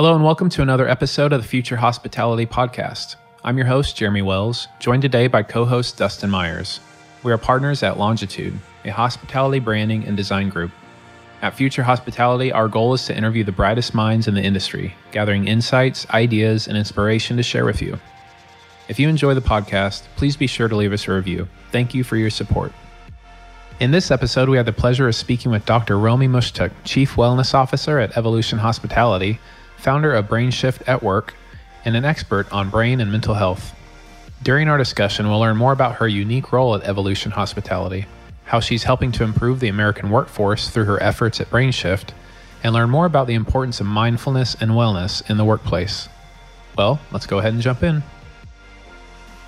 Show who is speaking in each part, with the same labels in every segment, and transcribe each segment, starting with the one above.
Speaker 1: Hello, and welcome to another episode of the Future Hospitality Podcast. I'm your host, Jeremy Wells, joined today by co host Dustin Myers. We are partners at Longitude, a hospitality branding and design group. At Future Hospitality, our goal is to interview the brightest minds in the industry, gathering insights, ideas, and inspiration to share with you. If you enjoy the podcast, please be sure to leave us a review. Thank you for your support. In this episode, we have the pleasure of speaking with Dr. Romie Mushtaq, Chief Wellness Officer at Evolution Hospitality, founder of Brain Shift at Work, and an expert on brain and mental health. During our discussion, we'll learn more about her unique role at Evolution Hospitality, how she's helping to improve the American workforce through her efforts at Brain Shift, and learn more about the importance of mindfulness and wellness in the workplace. Well, let's go ahead and jump in.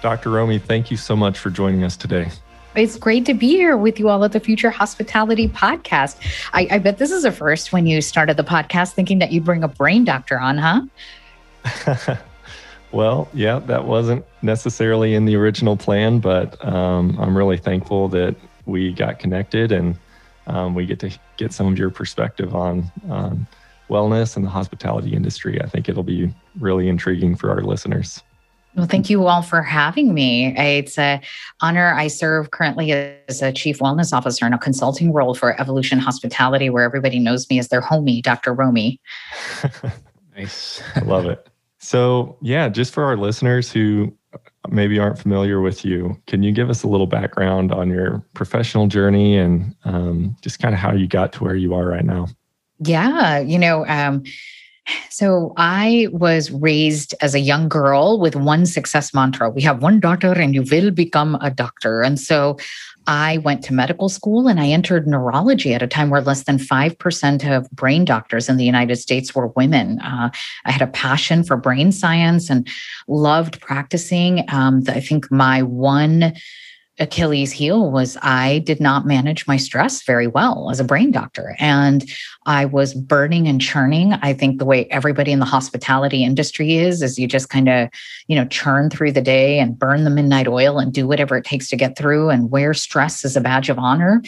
Speaker 2: Dr. Romie, thank you so much for joining us today.
Speaker 3: It's great to be here with you all at the Future Hospitality Podcast. I, I, bet this is a first when you started the podcast thinking that you'd bring a brain doctor on, huh?
Speaker 2: well, yeah, that wasn't necessarily in the original plan, but um, I'm really thankful that we got connected and um, we get to get some of your perspective on, on wellness and the hospitality industry. I think it'll be really intriguing for our listeners.
Speaker 3: Well, thank you all for having me. It's an honor. I serve currently as a chief wellness officer in a consulting role for Evolution Hospitality, where everybody knows me as their homie, Dr. Romie.
Speaker 1: nice.
Speaker 2: I love it. So, yeah, just for our listeners who maybe aren't familiar with you, can you give us a little background on your professional journey and um, just kind of how you got to where you are right now?
Speaker 3: Yeah, you know, um, so I was raised as a young girl with one success mantra. We have one daughter and you will become a doctor. And so I went to medical school and I entered neurology at a time where less than 5% of brain doctors in the United States were women. Uh, I had a passion for brain science and loved practicing. Um, I think my one Achilles heel was I did not manage my stress very well as a brain doctor. And I was burning and churning. I think the way everybody in the hospitality industry is, is you just kind of, you know, churn through the day and burn the midnight oil and do whatever it takes to get through and wear stress as a badge of honor.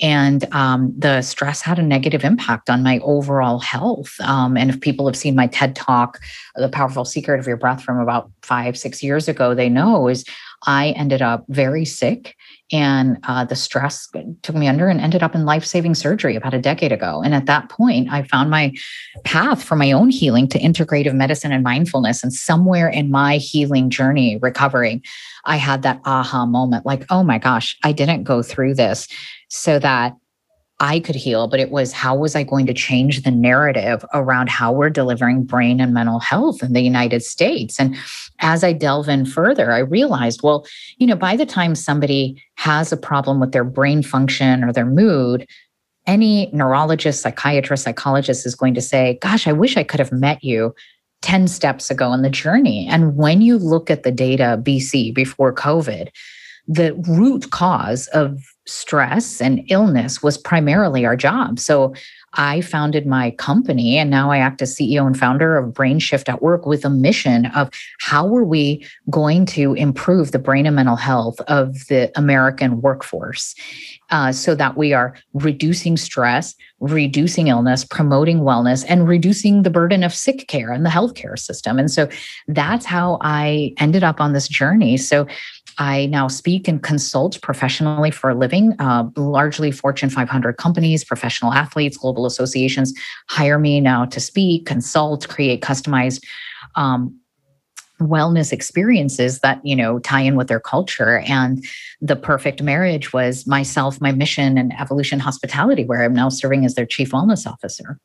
Speaker 3: And um, the stress had a negative impact on my overall health. Um, and if people have seen my TED talk, The Powerful Secret of Your Breath from about five, six years ago, they know is I ended up very sick and uh, the stress took me under and ended up in life-saving surgery about a decade ago. And at that point i found my path for my own healing to integrative medicine and mindfulness and somewhere in my healing journey recovering i had that aha moment like oh my gosh i didn't go through this so that I could heal, but it was how was I going to change the narrative around how we're delivering brain and mental health in the United States? And as I delve in further, I realized, well, you know, by the time somebody has a problem with their brain function or their mood, any neurologist, psychiatrist, psychologist is going to say, gosh, I wish I could have met you 10 steps ago in the journey. And when you look at the data BC before COVID, the root cause of stress and illness was primarily our job. So I founded my company and now I act as CEO and founder of Brain Shift at Work with a mission of how are we going to improve the brain and mental health of the American workforce uh, so that we are reducing stress, reducing illness, promoting wellness, and reducing the burden of sick care in the healthcare system. And so that's how I ended up on this journey. So I now speak and consult professionally for a living. Uh, largely Fortune 500 companies, professional athletes, global associations hire me now to speak, consult, create customized um, wellness experiences that you know tie in with their culture and the perfect marriage was myself my mission and evolution hospitality where i'm now serving as their chief wellness officer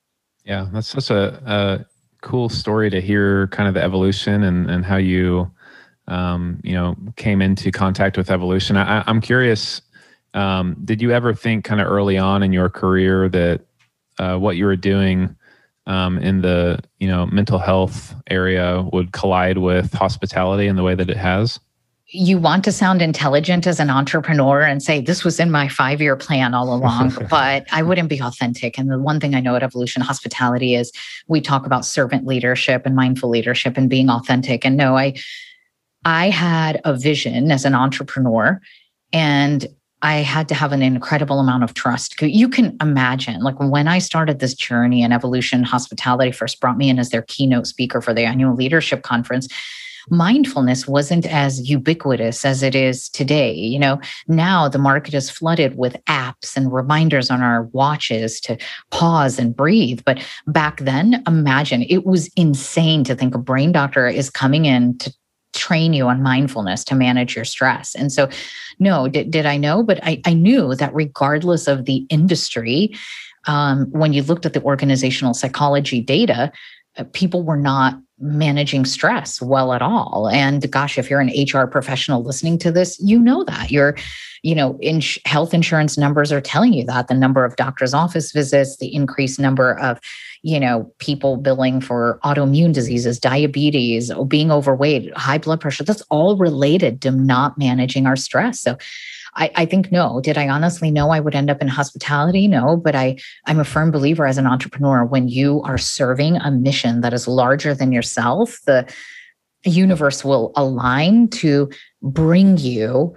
Speaker 1: yeah that's such a, a cool story to hear kind of the evolution and and how you um, you know, came into contact with evolution. I, am curious, um, did you ever think kind of early on in your career that uh, what you were doing um, in the you know mental health area would collide with hospitality in the way that it has?
Speaker 3: you want to sound intelligent as an entrepreneur and say this was in my five year plan all along, but I wouldn't be authentic. And the one thing I know at Evolution Hospitality is we talk about servant leadership and mindful leadership and being authentic. And no, I I had a vision as an entrepreneur and I had to have an incredible amount of trust. You can imagine, like when I started this journey and Evolution Hospitality first brought me in as their keynote speaker for the annual leadership conference, mindfulness wasn't as ubiquitous as it is today. You know, now the market is flooded with apps and reminders on our watches to pause and breathe. But back then, imagine it was insane to think a brain doctor is coming in to train you on mindfulness to manage your stress. And so, no, did, did I know? But I, I knew that regardless of the industry, um, when you looked at the organizational psychology data, Uh, people were not managing stress well at all. And gosh, if you're an HR professional listening to this, you know that your, you know, health insurance numbers are telling you that the number of doctor's office visits, the increased number of you know, people billing for autoimmune diseases, diabetes, oh, being overweight, high blood pressure. That's all related to not managing our stress. So I, I, think no. Did I honestly know I would end up in hospitality? No, but I, I'm a firm believer as an entrepreneur, when you are serving a mission that is larger than yourself, the universe will align to bring you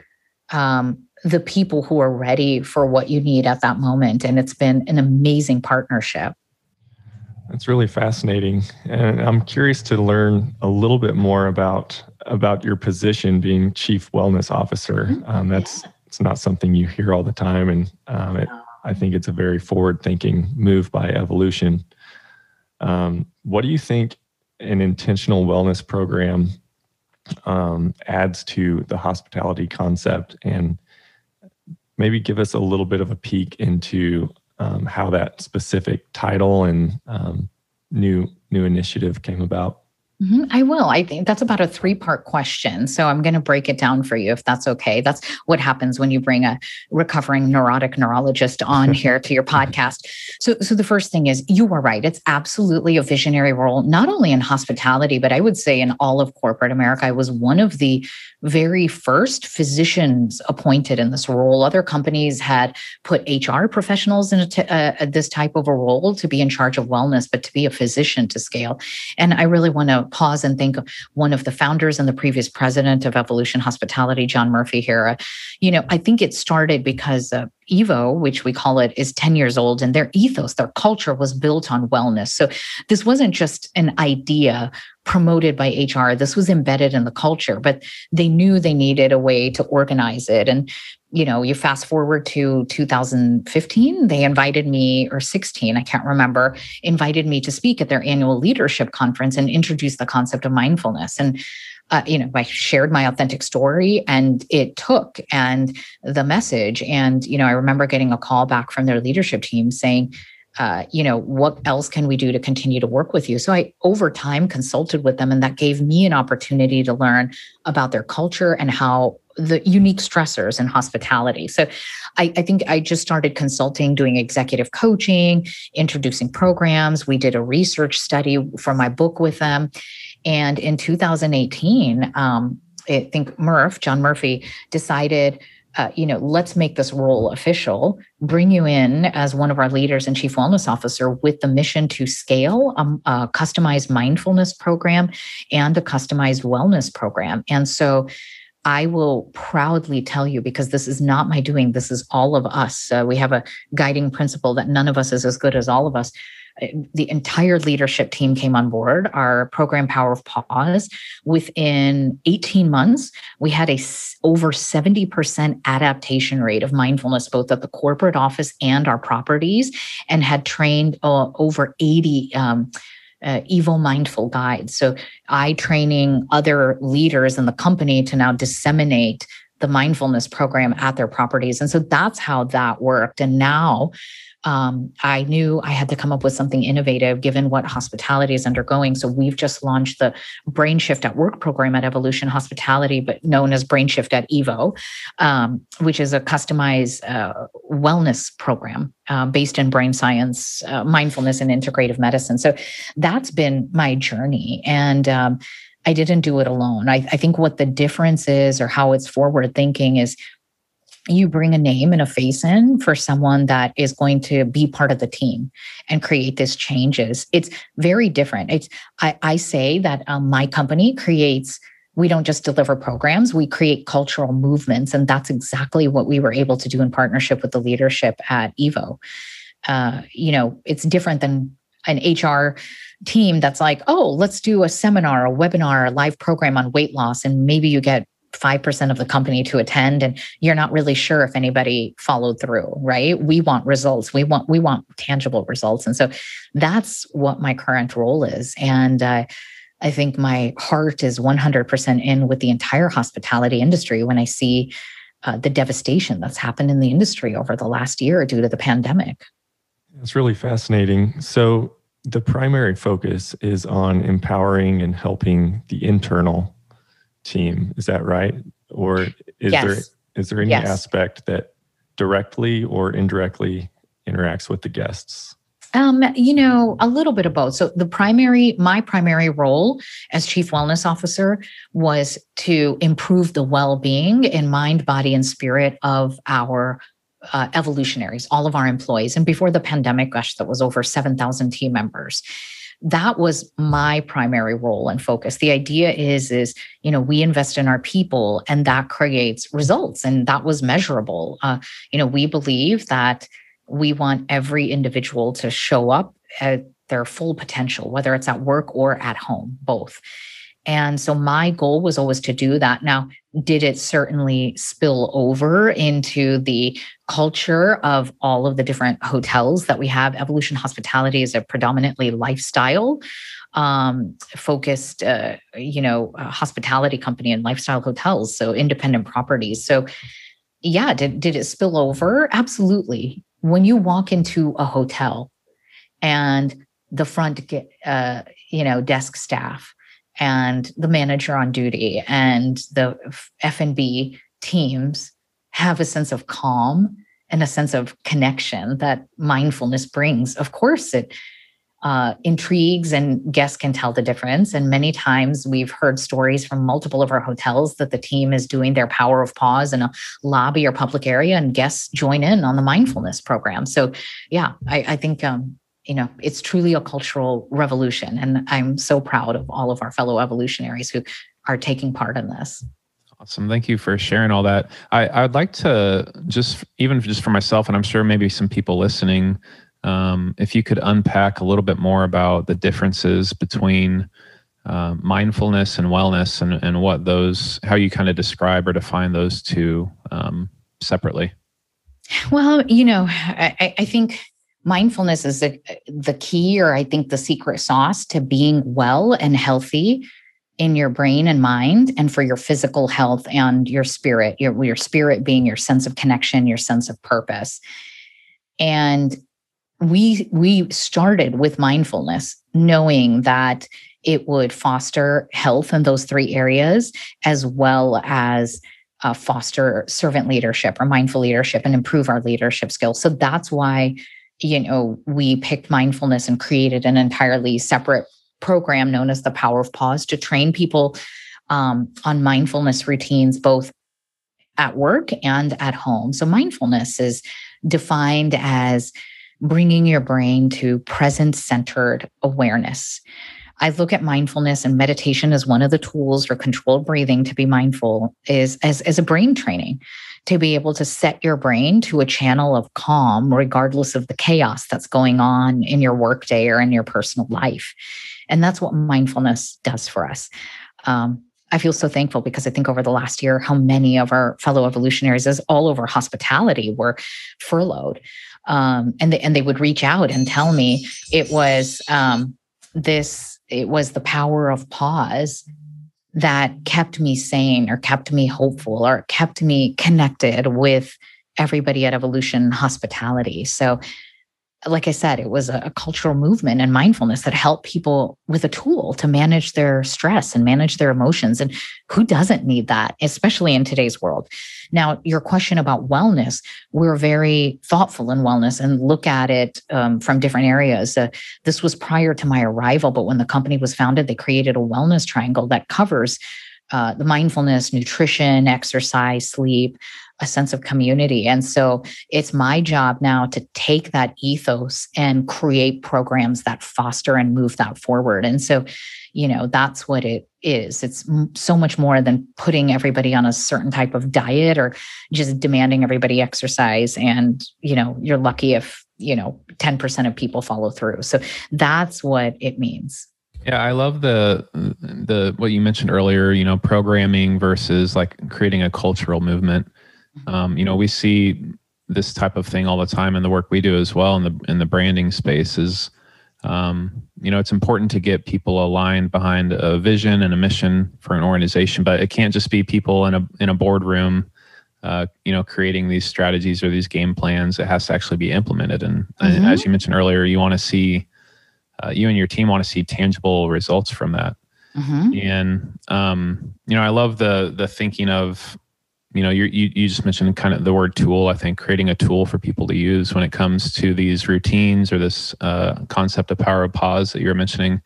Speaker 3: um, the people who are ready for what you need at that moment. And it's been an amazing partnership.
Speaker 2: That's really fascinating, and I'm curious to learn a little bit more about about your position being chief wellness officer. Mm-hmm. Um, that's it's not something you hear all the time, and um, it, I think it's a very forward thinking move by evolution. Um, what do you think an intentional wellness program um, adds to the hospitality concept, and maybe give us a little bit of a peek into um, how that specific title and um, new new initiative came about.
Speaker 3: Mm-hmm. I will. I think that's about a three part question. So I'm going to break it down for you if that's okay. That's what happens when you bring a recovering neurotic neurologist on here to your podcast. So, so the first thing is you are right. It's absolutely a visionary role, not only in hospitality, but I would say in all of corporate America. I was one of the very first physicians appointed in this role. Other companies had put HR professionals in t- uh, this type of a role to be in charge of wellness, but to be a physician to scale. And I really want to pause and think one of the founders and the previous president of Evolution Hospitality, John Murphy here. You know, I think it started because uh, Evo, which we call it, is 10 years old, and their ethos, their culture was built on wellness. So this wasn't just an idea promoted by HR, this was embedded in the culture, but they knew they needed a way to organize it. And you know, you fast forward to 2015, they invited me, or 16, I can't remember, invited me to speak at their annual leadership conference and introduce the concept of mindfulness. And uh, you know, I shared my authentic story and it took and the message. And, you know, I remember getting a call back from their leadership team saying, uh, you know, what else can we do to continue to work with you? So I, over time, consulted with them, and that gave me an opportunity to learn about their culture and how the unique stressors in hospitality. So I, I, think I just started consulting, doing executive coaching, introducing programs. We did a research study for my book with them. And in 2018, um, I think Murph, John Murphy, decided, uh, you know, let's make this role official, bring you in as one of our leaders and chief wellness officer with the mission to scale um, a customized mindfulness program and a customized wellness program. And so I will proudly tell you because this is not my doing, this is all of us. Uh, we have a guiding principle that none of us is as good as all of us the entire leadership team came on board. Our program power of pause within 18 months we had a over 70% adaptation rate of mindfulness both at the corporate office and our properties and had trained uh, over 80 um, uh, Evo mindful guides. So i training other leaders in the company to now disseminate the mindfulness program at their properties. And so that's how that worked. And now um, I knew I had to come up with something innovative given what hospitality is undergoing. So we've just launched the Brain Shift at Work program at Evolution Hospitality, but known as Brain Shift at Evo, um, which is a customized uh, wellness program uh, based in brain science, uh, mindfulness, and integrative medicine. So that's been my journey. And um, I didn't do it alone. I, I think what the difference is, or how it's forward thinking, is you bring a name and a face in for someone that is going to be part of the team and create these changes it's very different it's i, I say that um, my company creates we don't just deliver programs, we create cultural movements. And that's exactly what we were able to do in partnership with the leadership at Evo. Uh, you know, it's different than an HR team that's like, oh, let's do a seminar, a webinar, a live program on weight loss, and maybe you get 5% of the company to attend and you're not really sure if anybody followed through right? We want results. We want we want tangible results. And so that's what my current role is. And uh, i think my heart is 100% in with the entire hospitality industry when i see uh, the devastation that's happened in the industry over the last year due to the pandemic.
Speaker 2: It's really fascinating. So, the primary focus is on empowering and helping the internal team. Is that right? Or is yes. there is there any yes. aspect that directly or indirectly interacts with the guests?
Speaker 3: Um, you know, a little bit of both. So the primary, my primary role as chief wellness officer was to improve the well-being in mind, body, and spirit of our uh, evolutionaries, all of our employees. And before the pandemic, gosh, that was over 7,000 team members. That was my primary role and focus. The idea is, is you know, we invest in our people, and that creates results, and that was measurable. Uh, you know, we believe that we want every individual to show up at their full potential, whether it's at work or at home, both. And so my goal was always to do that. Now, did it certainly spill over into the culture of all of the different hotels that we have? Evolution Hospitality is a predominantly lifestyle um, focused, uh, you know, hospitality company and lifestyle hotels, so independent properties. So, yeah, did did it spill over? Absolutely. When you walk into a hotel and the front, uh, you know, desk staff and the manager on duty and the F&B teams have a sense of calm and a sense of connection that mindfulness brings. Of course, it uh, intrigues and guests can tell the difference. And many times we've heard stories from multiple of our hotels that the team is doing their power of pause in a lobby or public area, and guests join in on the mindfulness program. So, yeah, I, I think um, you know, it's truly a cultural revolution. And I'm so proud of all of our fellow evolutionaries who are taking part in this.
Speaker 1: Awesome. Thank you for sharing all that. I, I would like to just, even just for myself, and I'm sure maybe some people listening, um, if you could unpack a little bit more about the differences between uh, mindfulness and wellness and, and what those, how you kind of describe or define those two um, separately.
Speaker 3: Well, you know, I, I think mindfulness is the, the key or i think the secret sauce to being well and healthy in your brain and mind and for your physical health and your spirit your, your spirit being your sense of connection your sense of purpose. And we we started with mindfulness knowing that it would foster health in those three areas as well as uh, foster servant leadership or mindful leadership and improve our leadership skills. So that's why you know, we picked mindfulness and created an entirely separate program known as the Power of Pause to train people um, on mindfulness routines, both at work and at home. So, mindfulness is defined as bringing your brain to present centered awareness. I look at mindfulness and meditation as one of the tools for controlled breathing to be mindful is as, as a brain training to be able to set your brain to a channel of calm, regardless of the chaos that's going on in your workday or in your personal life. And that's what mindfulness does for us. Um, I feel so thankful because I think over the last year, how many of our fellow evolutionaries, as all over hospitality, were furloughed. Um, and they and they would reach out and tell me it was um, this, it was the power of pause that kept me sane or kept me hopeful or kept me connected with everybody at Evolution Hospitality. So like I said, it was a, cultural movement and mindfulness that helped people with a tool to manage their stress and manage their emotions. And who doesn't need that, especially in today's world? Now, your question about wellness, we're very thoughtful in wellness and look at it um, from different areas. Uh, this was prior to my arrival, but when the company was founded, they created a wellness triangle that covers uh, the mindfulness, nutrition, exercise, sleep, a sense of community. And so it's my job now to take that ethos and create programs that foster and move that forward. And so, you know, that's what it is. It's so much more than putting everybody on a certain type of diet or just demanding everybody exercise. And, you know, you're lucky if, you know, 10% of people follow through. So that's what it means.
Speaker 1: Yeah, I love the the what you mentioned earlier, you know, programming versus like creating a cultural movement. Um, you know, we see this type of thing all the time in the work we do as well in the in the branding space is um, you know, it's important to get people aligned behind a vision and a mission for an organization, but it can't just be people in a in a boardroom, uh, you know, creating these strategies or these game plans. It has to actually be implemented. And, mm-hmm. and as you mentioned earlier, you want to see, uh, you and your team want to see tangible results from that. Mm-hmm. And um, you know, I love the the thinking of you know you you just mentioned kind of the word tool i think creating a tool for people to use when it comes to these routines or this uh, concept of power of pause that you're mentioning.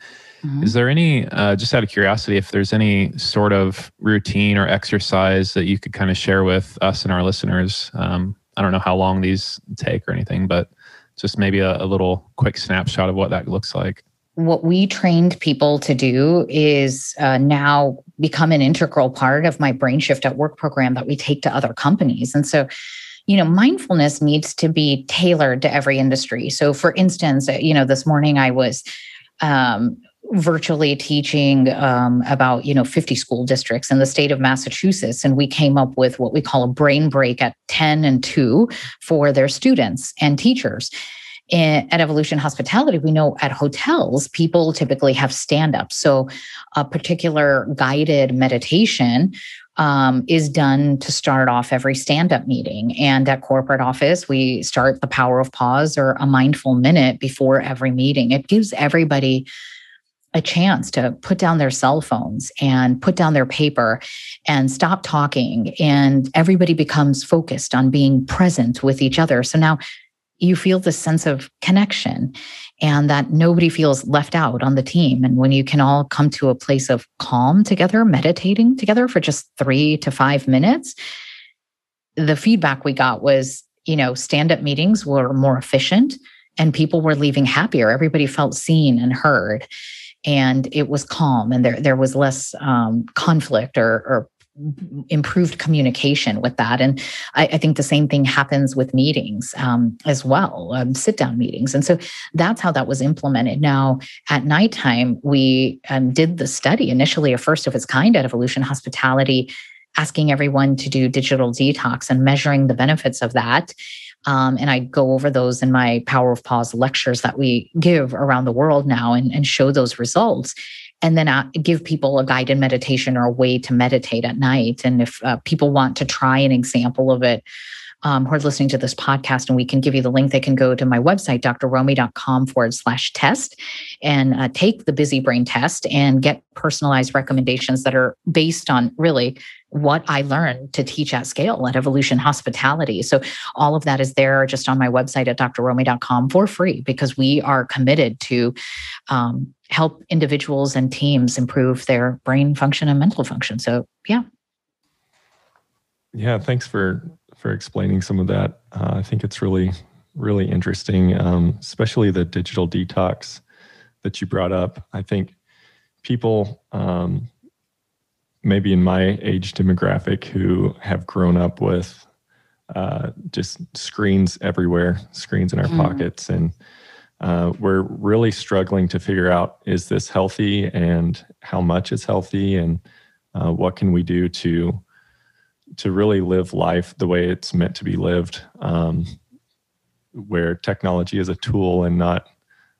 Speaker 1: Mm-hmm. is there any uh, just out of curiosity if there's any sort of routine or exercise that you could kind of share with us and our listeners? Um, i don't know how long these take or anything but just maybe a, a little quick snapshot of what that looks like.
Speaker 3: What we trained people to do is uh, now become an integral part of my brain shift at work program that we take to other companies. And so you know mindfulness needs to be tailored to every industry. So for instance uh, you know this morning i was um, virtually teaching um, about you know 50 school districts in the state of massachusetts. And we came up with what we call a brain break at 10 and 2 for their students and teachers in, at Evolution Hospitality, we know at hotels, people typically have stand ups. So, a particular guided meditation um, is done to start off every stand up meeting. And at corporate office, we start the power of pause or a mindful minute before every meeting. It gives everybody a chance to put down their cell phones and put down their paper and stop talking. And everybody becomes focused on being present with each other. So now you feel this sense of connection and that nobody feels left out on the team. And when you can all come to a place of calm together, meditating together for just three to five minutes, the feedback we got was, you know, stand up meetings were more efficient and people were leaving happier. Everybody felt seen and heard. And it was calm, and there there was less um, conflict or, or improved communication with that. And I, I, think the same thing happens with meetings um, as well, um, sit down meetings. And so that's how that was implemented. Now, at nighttime, we um, did the study, initially a first of its kind at Evolution Hospitality, asking everyone to do digital detox and measuring the benefits of that. Um, and I go over those in my Power of Pause lectures that we give around the world now and, and show those results and then uh, give people a guided meditation or a way to meditate at night. And if uh, people want to try an example of it, um, who are listening to this podcast, and we can give you the link. They can go to my website, drromie.com forward slash test, and uh, take the busy brain test and get personalized recommendations that are based on really what I learned to teach at scale at Evolution Hospitality. So all of that is there just on my website at drromie.com for free because we are committed to um, help individuals and teams improve their brain function and mental function. So yeah.
Speaker 2: Yeah, thanks for for explaining some of that. Uh, I think it's really really interesting, um, especially the digital detox that you brought up. I think people um, maybe in my age demographic who have grown up with uh, just screens everywhere, screens in our mm. pockets, and uh, we're really struggling to figure out is this healthy and how much is healthy and uh, what can we do to to really live life the way it's meant to be lived um, where technology is a tool and not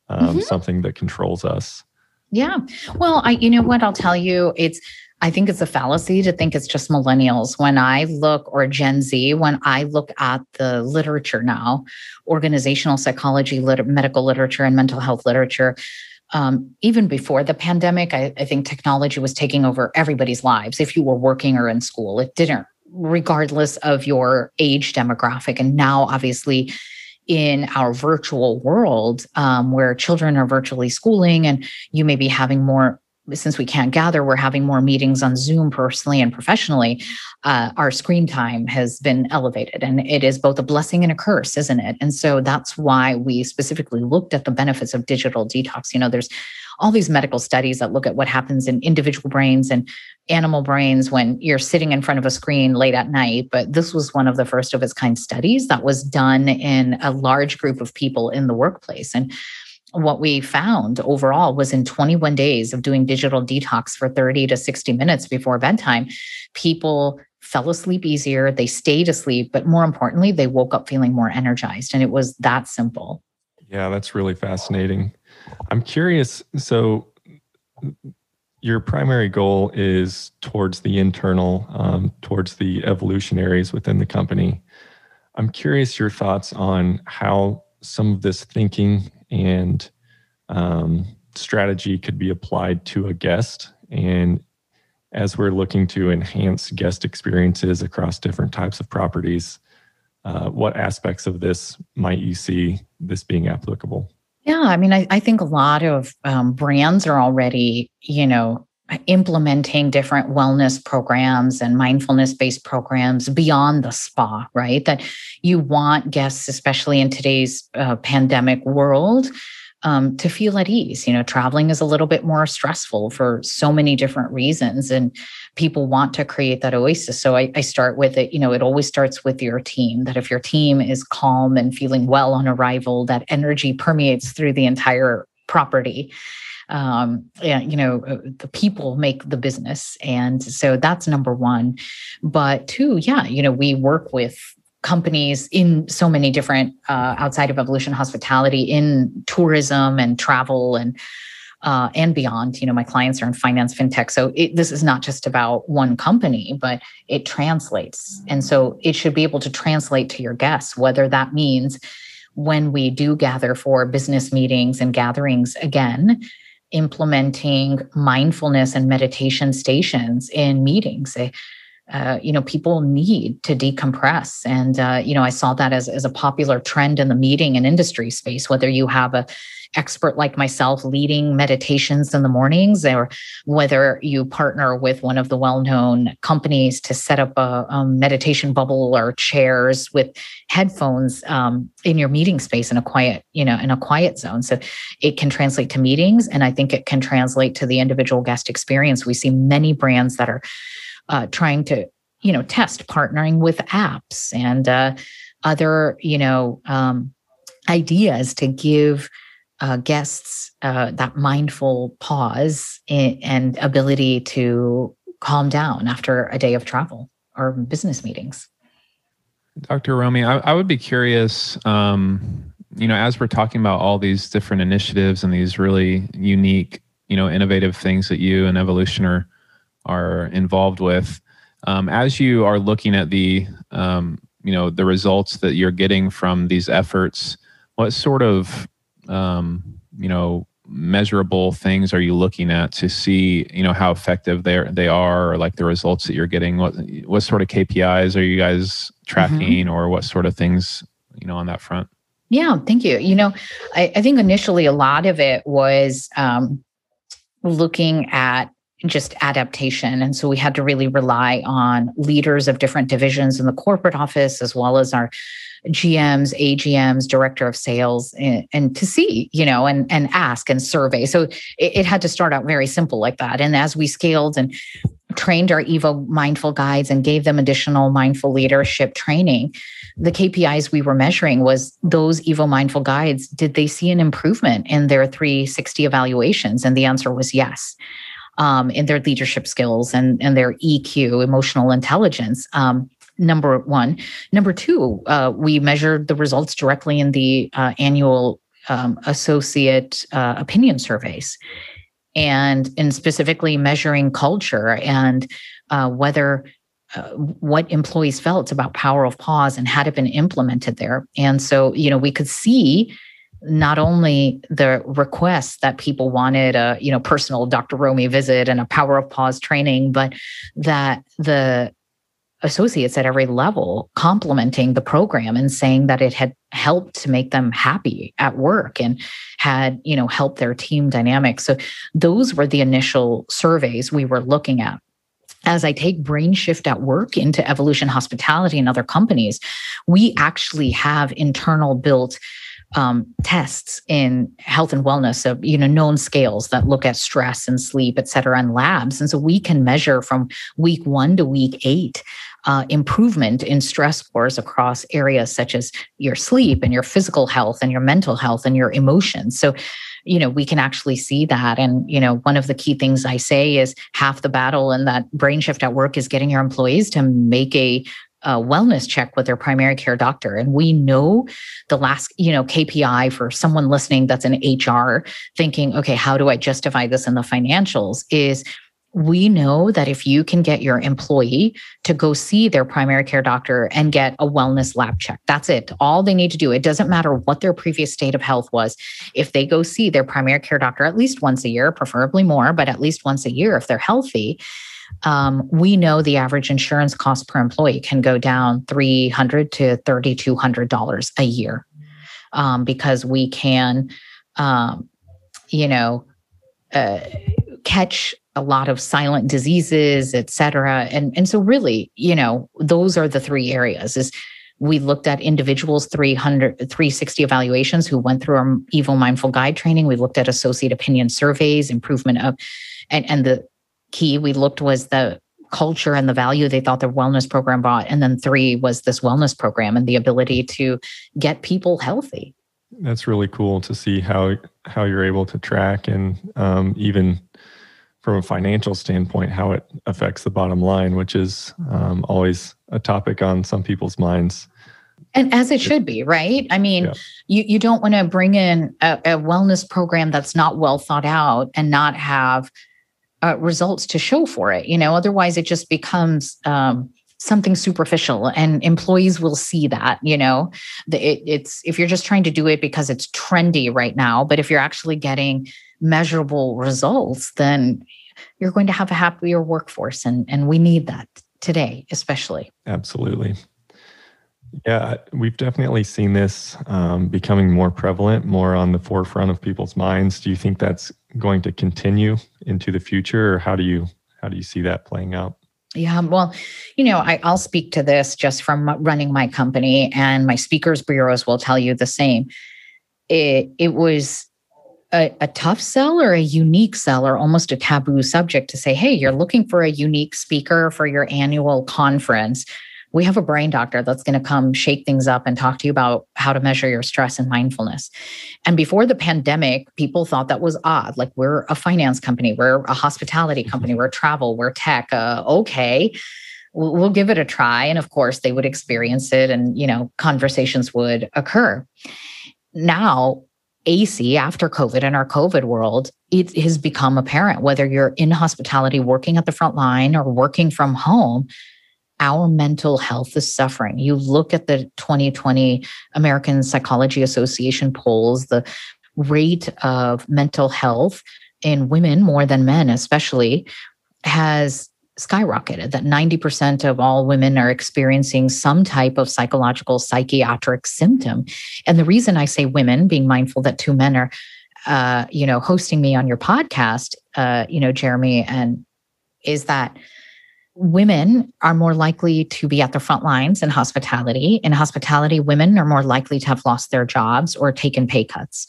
Speaker 2: um, mm-hmm. something that controls us.
Speaker 3: Yeah. Well i you know what? I'll tell you it's I think it's a fallacy to think it's just millennials. When I look, or Gen Z, when I look at the literature now, organizational psychology, lit- medical literature, and mental health literature, um, even before the pandemic, I, I think technology was taking over everybody's lives. If you were working or in school, it didn't, regardless of your age demographic. And now, obviously, in our virtual world um, where children are virtually schooling and you may be having more since we can't gather, we're having more meetings on Zoom personally and professionally. Uh, our screen time has been elevated, and it is both a blessing and a curse, isn't it? And so that's why we specifically looked at the benefits of digital detox. You know, there's all these medical studies that look at what happens in individual brains and animal brains when you're sitting in front of a screen late at night. But this was one of the first of its kind studies that was done in a large group of people in the workplace. And what we found overall was in 21 days of doing digital detox for 30 to 60 minutes before bedtime, people fell asleep easier, they stayed asleep, but more importantly, they woke up feeling more energized. And it was that simple.
Speaker 2: Yeah, that's really fascinating. I'm curious. So, your primary goal is towards the internal, um, towards the evolutionaries within the company. I'm curious your thoughts on how some of this thinking and um, strategy could be applied to a guest. And as we're looking to enhance guest experiences across different types of properties, uh, what aspects of this might you see this being applicable?
Speaker 3: Yeah, I mean, I, I think a lot of um, brands are already, you know, implementing different wellness programs and mindfulness based programs beyond the spa, right? That you want guests, especially in today's uh, pandemic world, um, to feel at ease. You know, traveling is a little bit more stressful for so many different reasons, and people want to create that oasis. So I, I start with it. You know, it always starts with your team. That if your team is calm and feeling well on arrival, that energy permeates through the entire property um, you know, uh, the people make the business. And so that's number one. But two, yeah, you know, we work with companies in so many different uh, outside of evolution hospitality in tourism and travel and uh, and beyond. You know, my clients are in finance, fintech. So it, this is not just about one company, but it translates. And so it should be able to translate to your guests, whether that means when we do gather for business meetings and gatherings again, implementing mindfulness and meditation stations in meetings. Uh, you know, people need to decompress. And, uh, you know, I saw that as, as a popular trend in the meeting and industry space, whether you have a expert like myself leading meditations in the mornings, or whether you partner with one of the well known companies to set up a, a, meditation bubble or chairs with headphones um, in your meeting space in a quiet, you know, in a quiet zone. So it can translate to meetings. And I think it can translate to the individual guest experience. We see many brands that are uh, trying to, you know, test partnering with apps and uh, other, you know, um, ideas to give uh, guests uh, that mindful pause and ability to calm down after a day of travel or business meetings.
Speaker 1: Dr. Romie, I, I would be curious, um, you know, as we're talking about all these different initiatives and these really unique, you know, innovative things that you and Evolution are, are involved with, um, as you are looking at the, um, you know, the results that you're getting from these efforts, what sort of um, you know measurable things are you looking at to see you know how effective they they are or like the results that you're getting? What what sort of KPIs are you guys tracking mm-hmm. or what sort of things you know on that front?
Speaker 3: Yeah thank you. You know I, I think initially a lot of it was um, looking at just adaptation. And so we had to really rely on leaders of different divisions in the corporate office, as well as our GMs, AGMs, director of sales, and, and, to see, you know, and and ask and survey. So it, it, had to start out very simple like that. And as we scaled and trained our Evo mindful guides and gave them additional mindful leadership training, the KPIs we were measuring was those Evo mindful guides. Did they see an improvement in their 360 evaluations? And the answer was yes. Um, in their leadership skills and, and their EQ, emotional intelligence. Um, number one. Number two, uh, we measured the results directly in the uh, annual um, associate uh, opinion surveys, and in specifically measuring culture and uh, whether. Uh, what employees felt about power of pause and had it been implemented there and so you know we could see not only the requests that people wanted a you know personal dr romie visit and a power of pause training but that the associates at every level complimenting the program and saying that it had helped to make them happy at work and had you know helped their team dynamics. So those were the initial surveys we were looking at. As I take brain shift at work into evolution hospitality and other companies, we actually have internal built um, tests in health and wellness of you know known scales that look at stress and sleep et cetera and labs. And so we can measure from week one to week eight uh, improvement in stress scores across areas such as your sleep and your physical health and your mental health and your emotions. So you know we can actually see that. And you know one of the key things i say is half the battle in that brain shift at work is getting your employees to make a a wellness check with their primary care doctor and we know the last you know kpi for someone listening that's an hr thinking okay how do i justify this in the financials is we know that if you can get your employee to go see their primary care doctor and get a wellness lab check, that's it. All they need to do, it doesn't matter what their previous state of health was. If they go see their primary care doctor at least once a year, preferably more, but at least once a year if they're healthy, um, we know the average insurance cost per employee can go down 300 to $3,200 a year um, because we can, um, you know, uh, catch a lot of silent diseases, et cetera. And, and so really, you know, those are the three areas is we looked at individuals 300 360 evaluations who went through our Evo mindful guide training we looked at associate opinion surveys improvement of and and the key we looked was the culture and the value they thought their wellness program brought. And then three was this wellness program and the ability to get people healthy.
Speaker 2: That's really cool to see how how you're able to track and um, even from a financial standpoint how it affects the bottom line, which is um, always a topic on some people's minds.
Speaker 3: And as it should be, right? I mean, yeah. you, you don't want to bring in a, a wellness program that's not well thought out and not have uh, results to show for it. You know, otherwise it just becomes um, something superficial, and employees will see that. You know, it, it's if you're just trying to do it because it's trendy right now, but if you're actually getting measurable results, then you're going to have a happier workforce, and and we need that today, especially.
Speaker 2: Absolutely. Yeah, we've definitely seen this um, becoming more prevalent, more on the forefront of people's minds. Do you think that's going to continue into the future, or how do you how do you see that playing out?
Speaker 3: Yeah, well, you know, I, will speak to this just from running my company, and my speakers bureaus will tell you the same. It it was a, a tough sell or a unique sell or almost a taboo subject to say, hey, you're looking for a unique speaker for your annual conference we have a brain doctor that's going to come shake things up and talk to you about how to measure your stress and mindfulness. And before the pandemic, people thought that was odd. Like, we're a finance company, we're a hospitality mm-hmm. company, we're travel, we're tech. Uh, okay. We'll, we'll give it a try. And of course, they would experience it and, you know, conversations would occur. Now, AC after COVID in our COVID world, it has become apparent whether you're in hospitality working at the front line or working from home, our mental health is suffering. You look at the 2020 American Psychology Association polls, the rate of mental health in women more than men, especially, has skyrocketed. That 90% of all women are experiencing some type of psychological psychiatric symptom. And the reason I say women, being mindful that two men are, uh, you know, hosting me on your podcast, uh, you know, Jeremy, and is that women are more likely to be at the front lines in hospitality. In hospitality, women are more likely to have lost their jobs or taken pay cuts.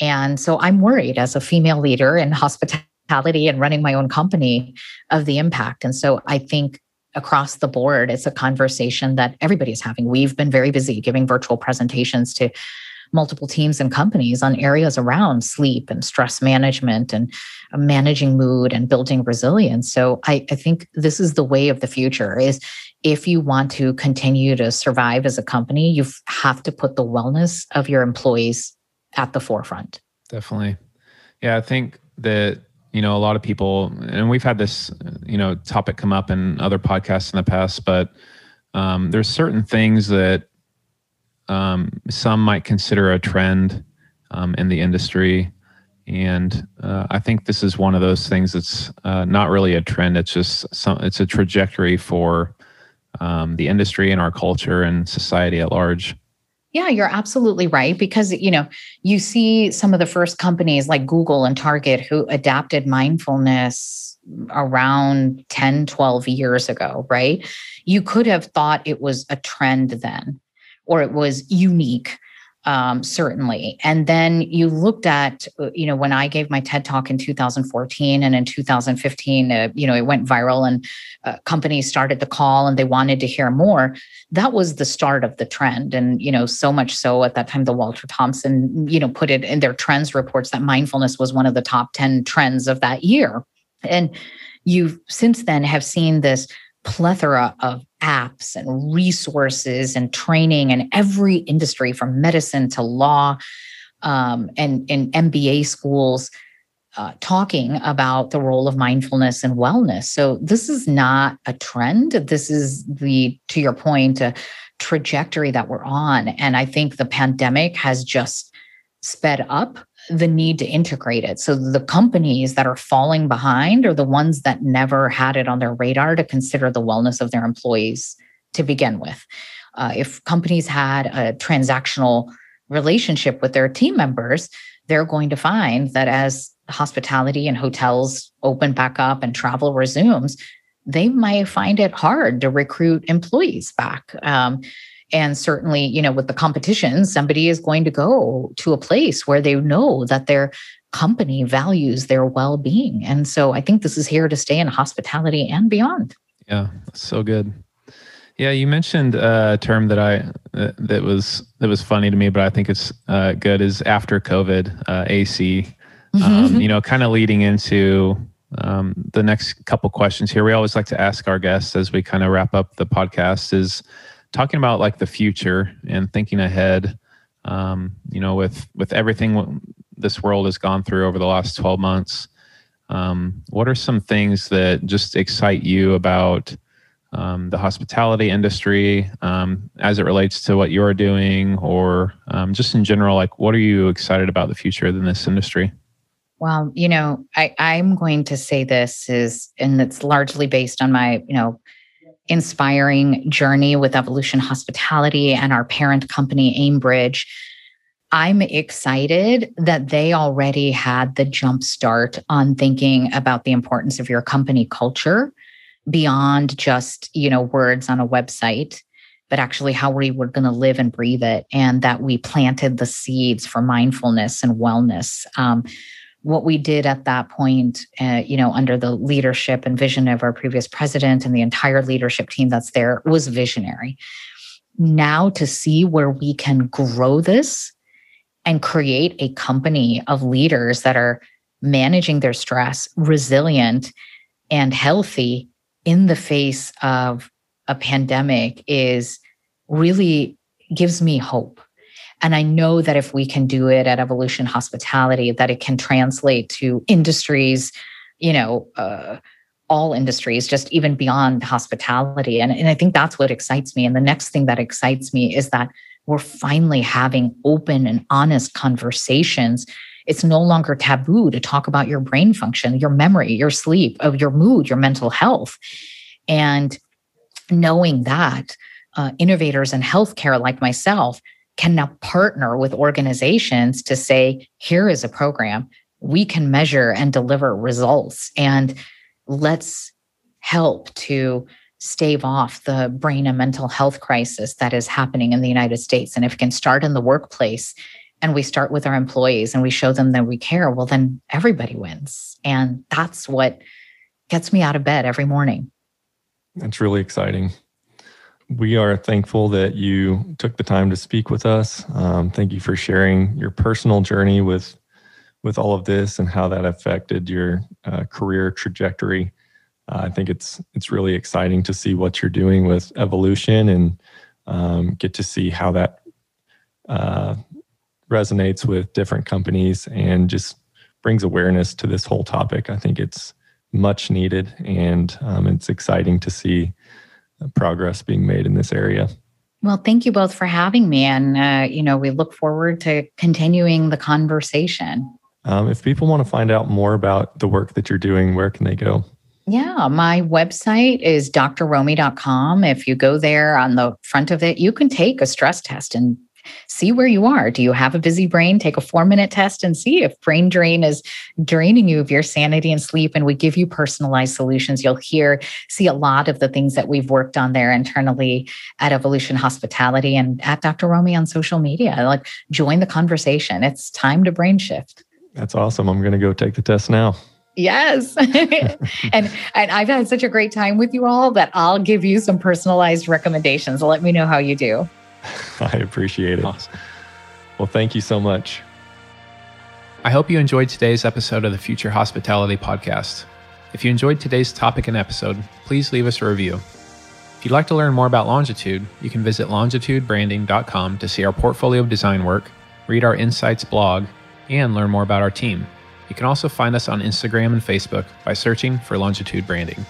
Speaker 3: And so I'm worried as a female leader in hospitality and running my own company of the impact. And so I think across the board, it's a conversation that everybody's having. We've been very busy giving virtual presentations to multiple teams and companies on areas around sleep and stress management and uh, managing mood and building resilience. So I, I think this is the way of the future is if you want to continue to survive as a company, you have to put the wellness of your employees at the forefront.
Speaker 1: Definitely. Yeah, I think that you know a lot of people and we've had this you know topic come up in other podcasts in the past but um, there's certain things that um, some might consider a trend um, in the industry. And uh, I think this is one of those things that's uh, not really a trend. It's just some, it's a trajectory for um, the industry and our culture and society at large.
Speaker 3: Yeah, you're absolutely right. Because, you know, you see some of the first companies like Google and Target who adapted mindfulness around 10, 12 years ago, right? You could have thought it was a trend then or it was unique um, certainly. And then you looked at, uh, you know, when I gave my TED talk in 2014 and in 2015, uh, you know, it went viral and uh, companies started to call and they wanted to hear more. That was the start of the trend. And, you know, so much so at that time, the Walter Thompson, you know, put it in their trends reports that mindfulness was one of the top 10 trends of that year. And you've since then have seen this plethora of apps and resources and training in every industry from medicine to law um, and in MBA schools uh, talking about the role of mindfulness and wellness. So this is not a trend. This is the, to your point, a trajectory that we're on. And I think the pandemic has just sped up the need to integrate it. So the companies that are falling behind are the ones that never had it on their radar to consider the wellness of their employees to begin with. Uh, if companies had a transactional relationship with their team members, they're going to find that as hospitality and hotels open back up and travel resumes, they might find it hard to recruit employees back. Um, and certainly, you know, with the competition, somebody is going to go to a place where they know that their company values their well being. And so I think this is here to stay in hospitality and beyond.
Speaker 1: Yeah, so good. Yeah, you mentioned a term that I uh, that was that was funny to me, but I think it's uh, good is after COVID uh, AC. Mm-hmm. Um, you know, kind of leading into um, the next couple questions here. We always like to ask our guests as we kind of wrap up the podcast is talking about like the future and thinking ahead. Um, you know, with with everything this world has gone through over the last twelve months, um, what are some things that just excite you about um, the hospitality industry um, as it relates to what you're doing, or um, just in general? Like, what are you excited about the future in this industry?
Speaker 3: Well, you know, I, I'm going to say this is, and it's largely based on my, you know, inspiring journey with Evolution Hospitality and our parent company, Aimbridge, I'm excited that they already had the jump start on thinking about the importance of your company culture beyond just, you know, words on a website, but actually how we were going to live and breathe it and that we planted the seeds for mindfulness and wellness. Um, what we did at that point, uh, you know, under the leadership and vision of our previous president and the entire leadership team that's there was visionary. Now to see where we can grow this and create a company of leaders that are managing their stress, resilient, and healthy in the face of a pandemic is really gives me hope and I know that if we can do it at Evolution Hospitality, that it can translate to industries, you know, uh, all industries, just even beyond hospitality. And, and I think that's what excites me. And the next thing that excites me is that we're finally having open and honest conversations. It's no longer taboo to talk about your brain function, your memory, your sleep, of your mood, your mental health. And knowing that uh, innovators in healthcare like myself can now partner with organizations to say, here is a program we can measure and deliver results. And let's help to stave off the brain and mental health crisis that is happening in the United States. And if it can start in the workplace and we start with our employees and we show them that we care, well, then everybody wins. And that's what gets me out of bed every morning.
Speaker 2: That's really exciting we are thankful that you took the time to speak with us. Um, thank you for sharing your personal journey with with all of this and how that affected your uh, career trajectory. Uh, I think it's it's really exciting to see what you're doing with evolution and um, get to see how that uh, resonates with different companies and just brings awareness to this whole topic. I think it's much needed and um, it's exciting to see progress being made in this area.
Speaker 3: Well, thank you both for having me. And, uh, you know, we look forward to continuing the conversation.
Speaker 2: Um, if people want to find out more about the work that you're doing, where can they go?
Speaker 3: Yeah, my website is drromie.com. If you go there on the front of it, you can take a stress test and see where you are. Do you have a busy brain? Take a four minute test and see if brain drain is draining you of your sanity and sleep. And we give you personalized solutions. You'll hear, see a lot of the things that we've worked on there internally at Evolution Hospitality and at Dr. Romie on social media. Like, join the conversation. It's time to brain shift.
Speaker 2: That's awesome. I'm going to go take the test now.
Speaker 3: Yes. and and I've had such a great time with you all that I'll give you some personalized recommendations. Let me know how you do.
Speaker 2: I appreciate it. Awesome. Well, thank you so much.
Speaker 1: I hope you enjoyed today's episode of the Future Hospitality Podcast. If you enjoyed today's topic and episode, please leave us a review. If you'd like to learn more about Longitude, you can visit longitudebranding.com to see our portfolio of design work, read our insights blog, and learn more about our team. You can also find us on Instagram and Facebook by searching for Longitude Branding.